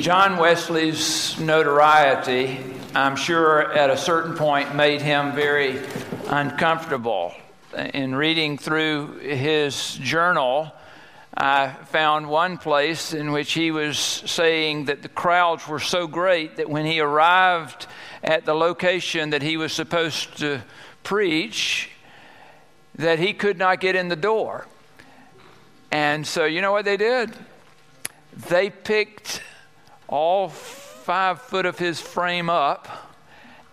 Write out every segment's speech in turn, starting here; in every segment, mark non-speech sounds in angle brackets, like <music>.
John Wesley's notoriety, I'm sure, at a certain point made him very uncomfortable. In reading through his journal, I found one place in which he was saying that the crowds were so great that when he arrived at the location that he was supposed to preach, that he could not get in the door. And so, you know what they did? They picked all five foot of his frame up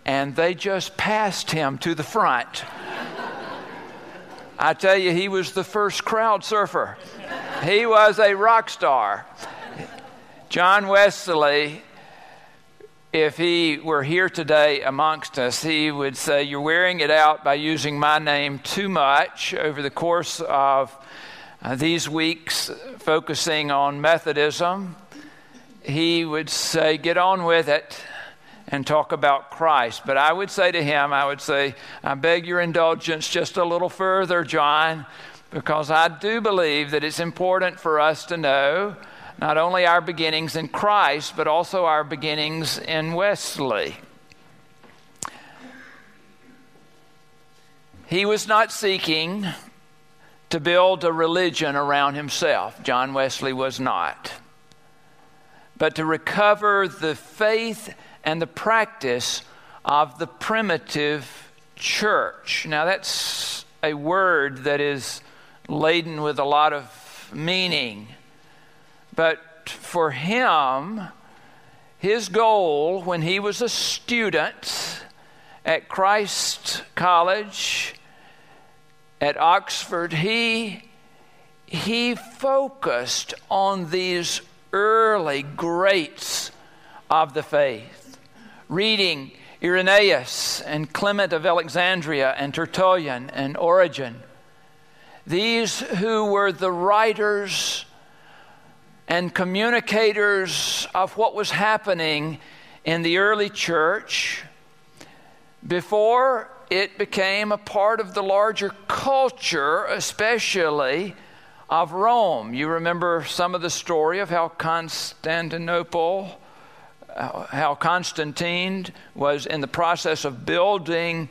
and they just passed him to the front. I tell you, he was the first crowd surfer. He was a rock star. John Wesley, if he were here today amongst us, he would say, You're wearing it out by using my name too much over the course of uh, these weeks, focusing on Methodism he would say, Get on with it and talk about Christ. But I would say to him, I would say, I beg your indulgence just a little further, John, because I do believe that it's important for us to know not only our beginnings in Christ, but also our beginnings in Wesley. He was not seeking to build a religion around himself. John Wesley was not but to recover the faith and the practice of the primitive church. Now, that's a word that is laden with a lot of meaning. But for him, his goal when he was a student at Christ College at Oxford, he, he focused on these early greats of the faith. Reading Irenaeus and Clement of Alexandria and Tertullian and Origen. These who were the writers and communicators of what was happening in the early church before it became a part of the larger culture, especially of Rome. You remember some of the story of how Constantinople, uh, how Constantine was in the process of building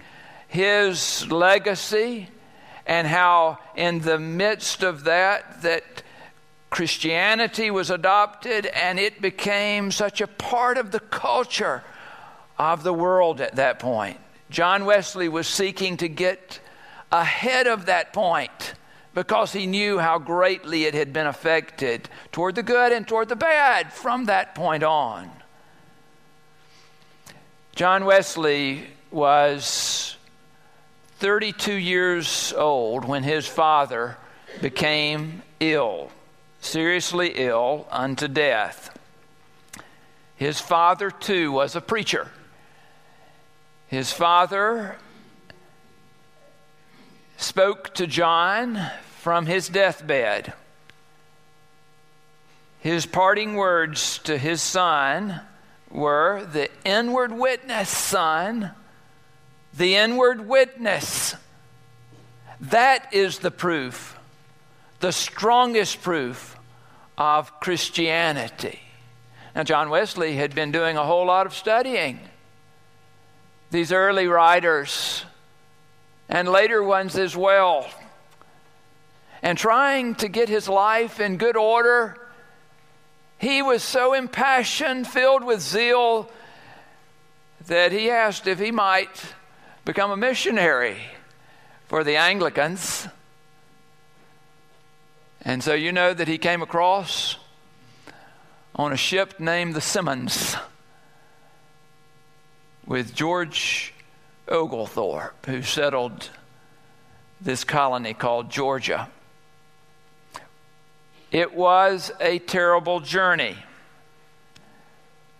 his legacy, and how in the midst of that, that Christianity was adopted and it became such a part of the culture of the world at that point. John Wesley was seeking to get ahead of that point because he knew how greatly it had been affected toward the good and toward the bad from that point on. John Wesley was 32 years old when his father became ill, seriously ill unto death. His father, too, was a preacher. His father spoke to John from his deathbed. His parting words to his son were the inward witness, son, the inward witness. That is the proof, the strongest proof of Christianity. Now, John Wesley had been doing a whole lot of studying. These early writers and later ones as well. And trying to get his life in good order, he was so impassioned, filled with zeal, that he asked if he might become a missionary for the Anglicans. And so you know that he came across on a ship named the Simmonds with George Oglethorpe, who settled this colony called Georgia. It was a terrible journey.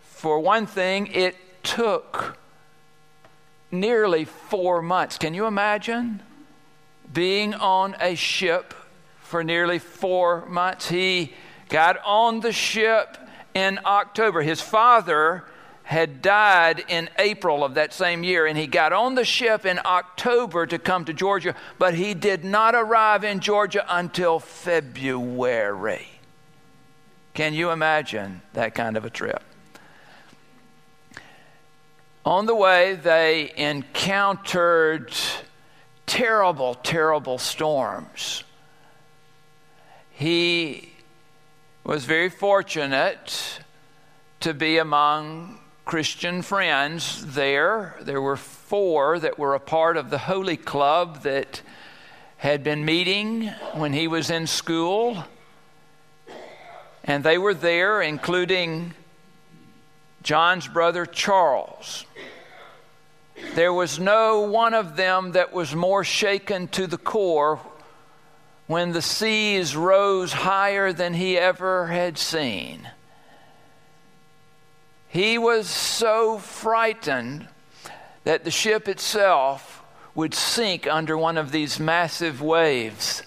For one thing, it took nearly four months. Can you imagine being on a ship for nearly four months? He got on the ship in October. His father had died in April of that same year, and he got on the ship in October to come to Georgia, but he did not arrive in Georgia until February. Can you imagine that kind of a trip? On the way, they encountered terrible, terrible storms. He was very fortunate to be among Christian friends there. There were four that were a part of the Holy Club that had been meeting when he was in school. And they were there, including John's brother Charles. There was no one of them that was more shaken to the core when the seas rose higher than he ever had seen. He was so frightened that the ship itself would sink under one of these massive waves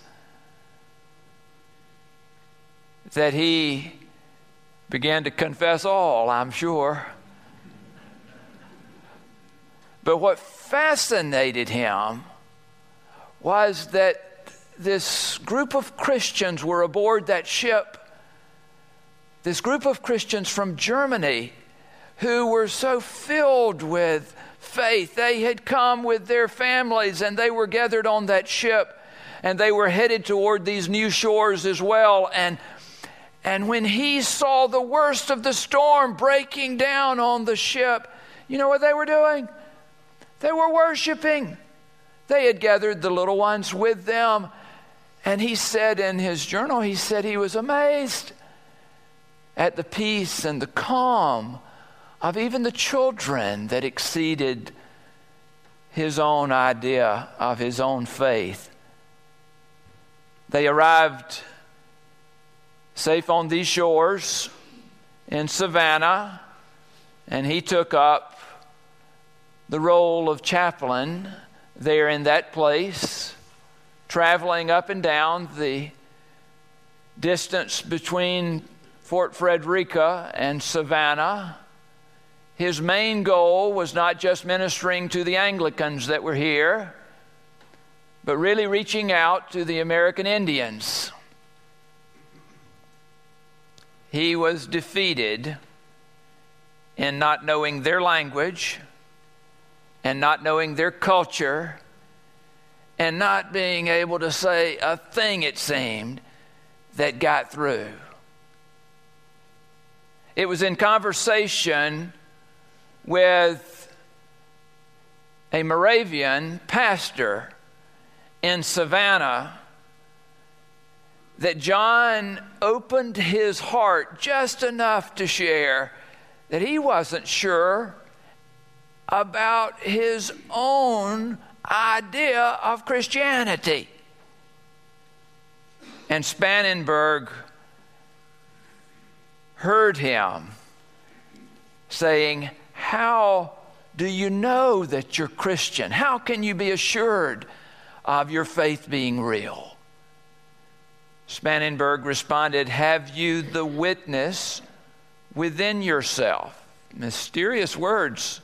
that he began to confess all, I'm sure. But what fascinated him was that this group of Christians were aboard that ship. This group of Christians from Germany who were so filled with faith. They had come with their families and they were gathered on that ship and they were headed toward these new shores as well. And, and when he saw the worst of the storm breaking down on the ship, you know what they were doing? They were worshiping. They had gathered the little ones with them. And he said in his journal, he said he was amazed at the peace and the calm of even the children that exceeded his own idea of his own faith. They arrived safe on these shores in Savannah, and he took up the role of chaplain there in that place, traveling up and down the distance between Fort Frederica and Savannah his main goal was not just ministering to the Anglicans that were here, but really reaching out to the American Indians. He was defeated in not knowing their language and not knowing their culture and not being able to say a thing, it seemed, that got through. It was in conversation with a Moravian pastor in Savannah that John opened his heart just enough to share that he wasn't sure about his own idea of Christianity. And Spangenberg heard him saying, how do you know that you're Christian? How can you be assured of your faith being real? Spangenberg responded, Have you the witness within yourself? Mysterious words.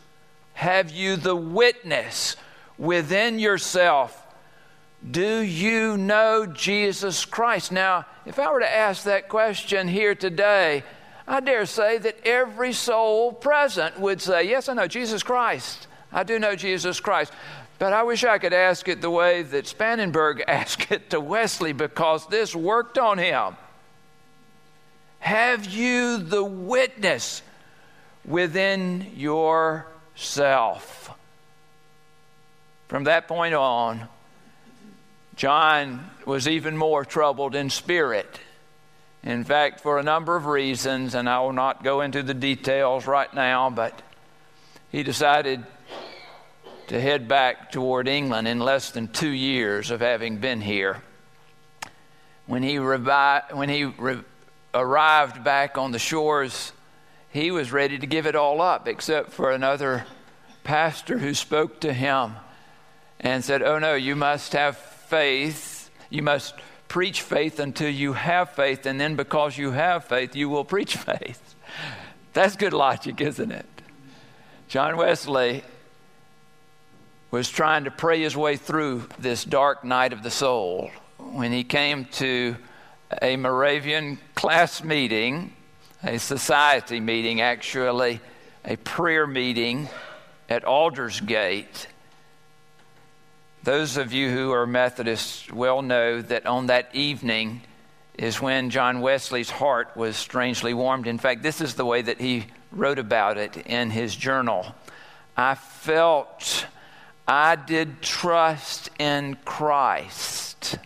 Have you the witness within yourself? Do you know Jesus Christ? Now, if I were to ask that question here today, I dare say that every soul present would say, Yes, I know Jesus Christ. I do know Jesus Christ. But I wish I could ask it the way that Spangenberg <laughs> asked it to Wesley because this worked on him. Have you the witness within yourself? From that point on, John was even more troubled in spirit in fact, for a number of reasons, and I will not go into the details right now, but he decided to head back toward England in less than two years of having been here. When he, revi- when he re- arrived back on the shores, he was ready to give it all up, except for another pastor who spoke to him and said, Oh, no, you must have faith. You must preach faith until you have faith, and then because you have faith, you will preach <laughs> faith. That's good logic, isn't it? John Wesley was trying to pray his way through this dark night of the soul when he came to a Moravian class meeting, a society meeting, actually, a prayer meeting at Aldersgate. Those of you who are Methodists well know that on that evening is when John Wesley's heart was strangely warmed. In fact, this is the way that he wrote about it in his journal. I felt I did trust in Christ,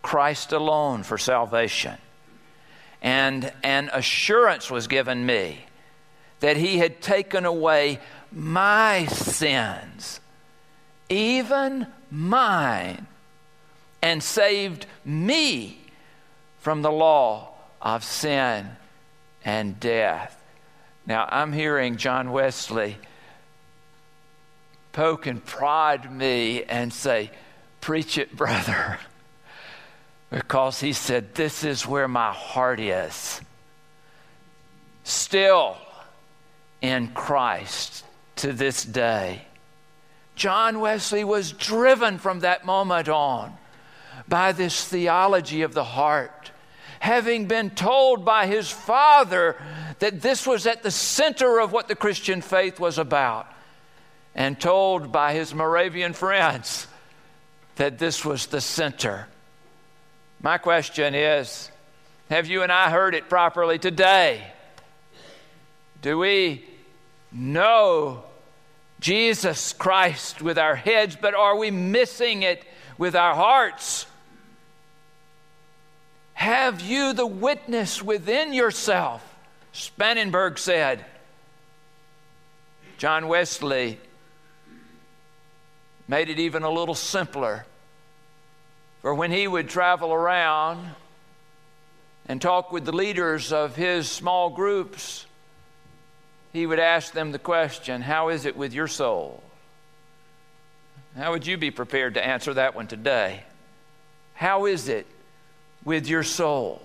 Christ alone for salvation. And an assurance was given me that he had taken away my sins, even mine, and saved me from the law of sin and death. Now, I'm hearing John Wesley poke and prod me and say, Preach it, <laughs> brother. Because he said, This is where my heart is. Still in Christ to this day. John Wesley was driven from that moment on by this theology of the heart, having been told by his father that this was at the center of what the Christian faith was about and told by his Moravian friends that this was the center. My question is have you and I heard it properly today? Do we know Jesus Christ with our heads, but are we missing it with our hearts? Have you the witness within yourself? Spangenberg said. John Wesley made it even a little simpler. For when he would travel around and talk with the leaders of his small groups, he would ask them the question How is it with your soul? How would you be prepared to answer that one today? How is it with your soul?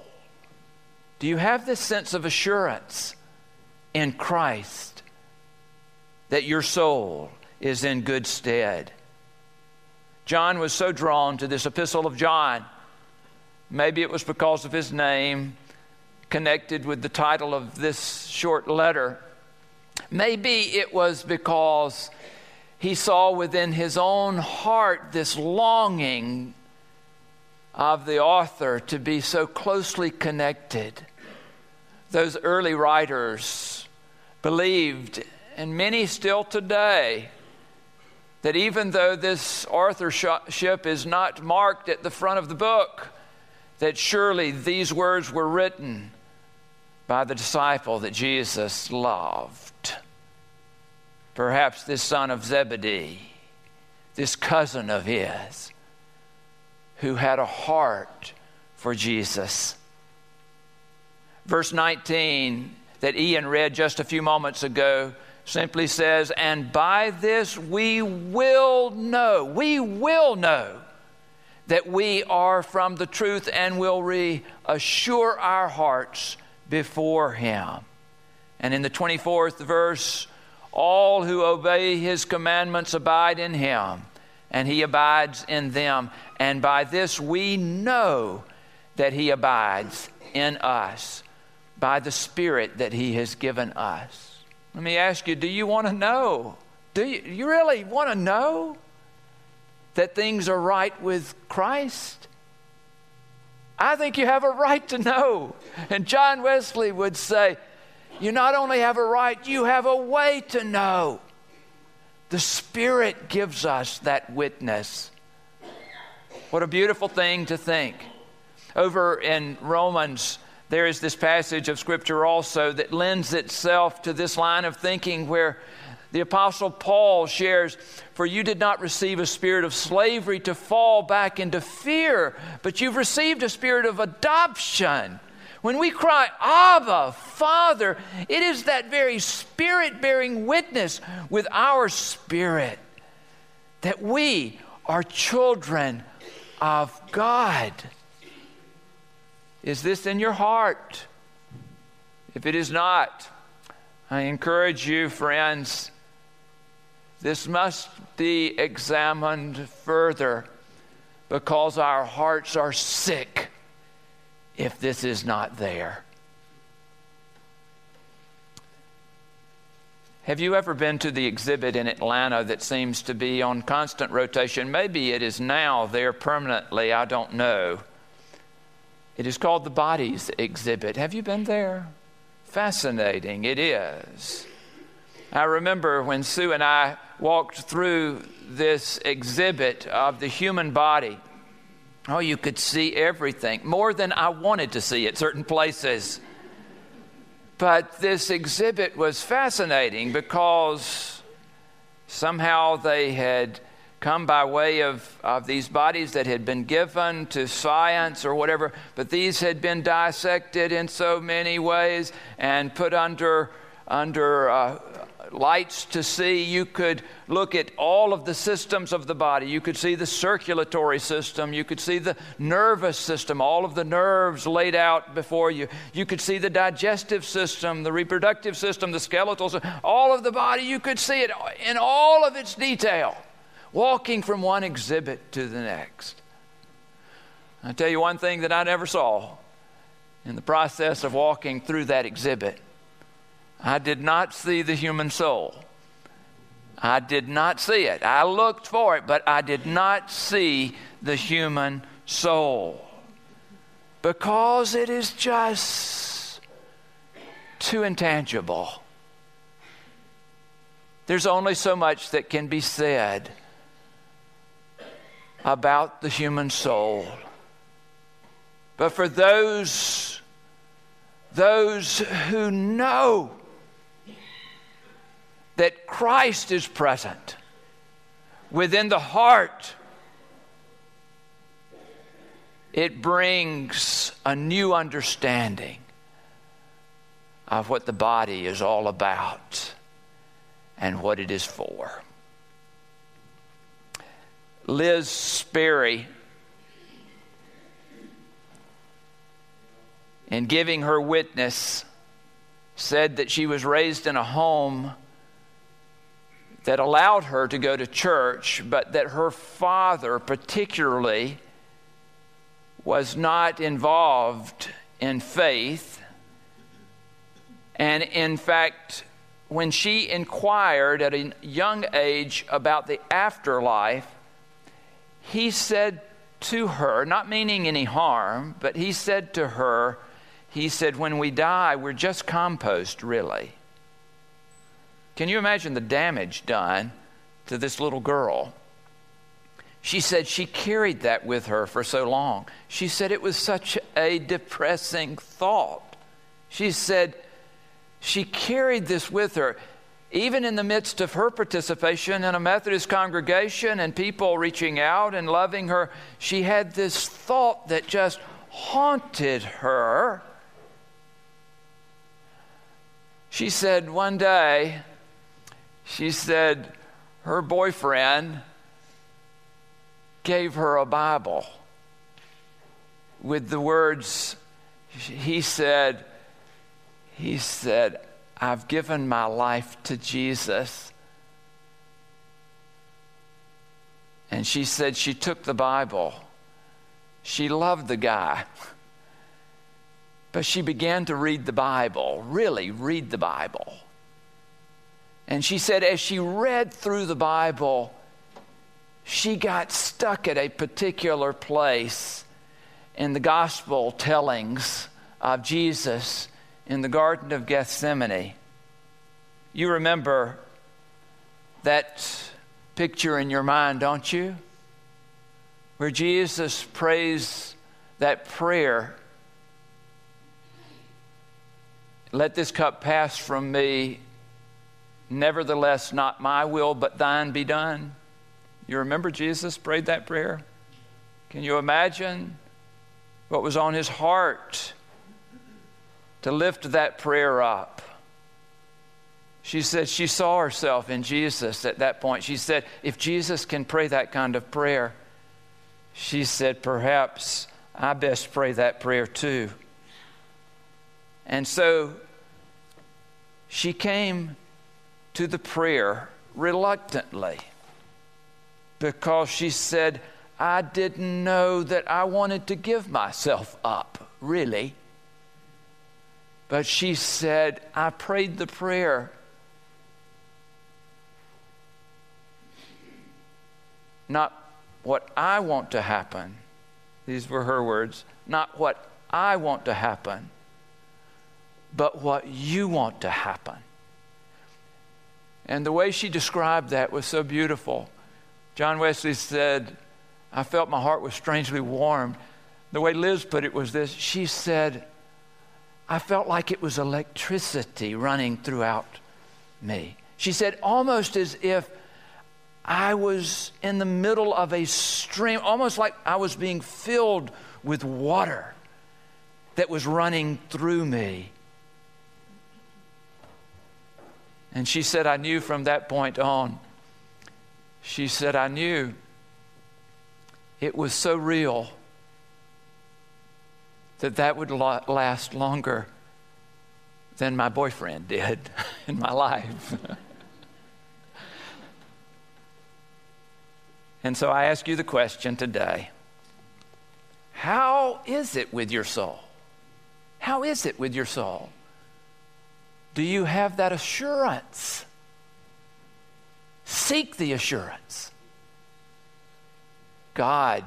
Do you have this sense of assurance in Christ that your soul is in good stead? John was so drawn to this epistle of John. Maybe it was because of his name connected with the title of this short letter. Maybe it was because he saw within his own heart this longing of the author to be so closely connected. Those early writers believed, and many still today, that even though this authorship is not marked at the front of the book, that surely these words were written by the disciple that Jesus loved. Perhaps this son of Zebedee, this cousin of his, who had a heart for Jesus. Verse 19 that Ian read just a few moments ago simply says, And by this we will know, we will know that we are from the truth and will reassure our hearts before Him. And in the 24th verse, all who obey His commandments abide in Him, and He abides in them. And by this we know that He abides in us by the Spirit that He has given us. Let me ask you do you want to know? Do you, you really want to know that things are right with Christ? I think you have a right to know. And John Wesley would say, You not only have a right, you have a way to know. The Spirit gives us that witness. What a beautiful thing to think. Over in Romans there is this passage of Scripture also that lends itself to this line of thinking where the Apostle Paul shares, For you did not receive a spirit of slavery to fall back into fear, but you've received a spirit of adoption. When we cry, Abba, Father, it is that very spirit bearing witness with our spirit that we are children of God. Is this in your heart? If it is not, I encourage you, friends, this must be examined further because our hearts are sick if this is not there. Have you ever been to the exhibit in Atlanta that seems to be on constant rotation? Maybe it is now there permanently, I don't know. It is called the Bodies Exhibit. Have you been there? Fascinating, it is. I remember when Sue and I walked through this exhibit of the human body. Oh, you could see everything, more than I wanted to see at certain places. But this exhibit was fascinating because somehow they had come by way of, of these bodies that had been given to science or whatever, but these had been dissected in so many ways and put under, under uh, lights to see. You could look at all of the systems of the body. You could see the circulatory system. You could see the nervous system, all of the nerves laid out before you. You could see the digestive system, the reproductive system, the skeletal system, all of the body. You could see it in all of its detail, walking from one exhibit to the next. I'll tell you one thing that I never saw in the process of walking through that exhibit I did not see the human soul. I did not see it. I looked for it, but I did not see the human soul because it is just too intangible. There's only so much that can be said about the human soul. But for those, those who know that Christ is present within the heart, it brings a new understanding of what the body is all about and what it is for. Liz Sperry, in giving her witness, said that she was raised in a home that allowed her to go to church, but that her father, particularly, was not involved in faith. And in fact, when she inquired at a young age about the afterlife, he said to her, not meaning any harm, but he said to her, he said, When we die, we're just compost, really. Can you imagine the damage done to this little girl? She said she carried that with her for so long. She said it was such a depressing thought. She said she carried this with her. Even in the midst of her participation in a Methodist congregation and people reaching out and loving her, she had this thought that just haunted her. She said one day, she said her boyfriend gave her a Bible with the words, he said, he said, I've given my life to Jesus. And she said she took the Bible. She loved the guy. But she began to read the Bible, really read the Bible. And she said, as she read through the Bible, she got stuck at a particular place in the gospel tellings of Jesus in the Garden of Gethsemane. You remember that picture in your mind, don't you? Where Jesus prays that prayer Let this cup pass from me, Nevertheless, not my will, but thine be done. You remember Jesus prayed that prayer? Can you imagine what was on his heart to lift that prayer up? She said she saw herself in Jesus at that point. She said, if Jesus can pray that kind of prayer, she said, perhaps I best pray that prayer too. And so she came to the prayer reluctantly because she said, I didn't know that I wanted to give myself up really. But she said, I prayed the prayer. Not what I want to happen. These were her words. Not what I want to happen, but what you want to happen. And the way she described that was so beautiful. John Wesley said, I felt my heart was strangely warmed. The way Liz put it was this she said, I felt like it was electricity running throughout me. She said, almost as if I was in the middle of a stream, almost like I was being filled with water that was running through me. And she said, I knew from that point on, she said, I knew it was so real that that would last longer than my boyfriend did <laughs> in my life. <laughs> and so I ask you the question today How is it with your soul? How is it with your soul? Do you have that assurance? Seek the assurance. God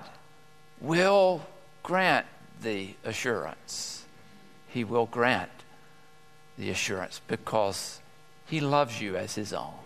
will grant the assurance. He will grant the assurance because He loves you as His own.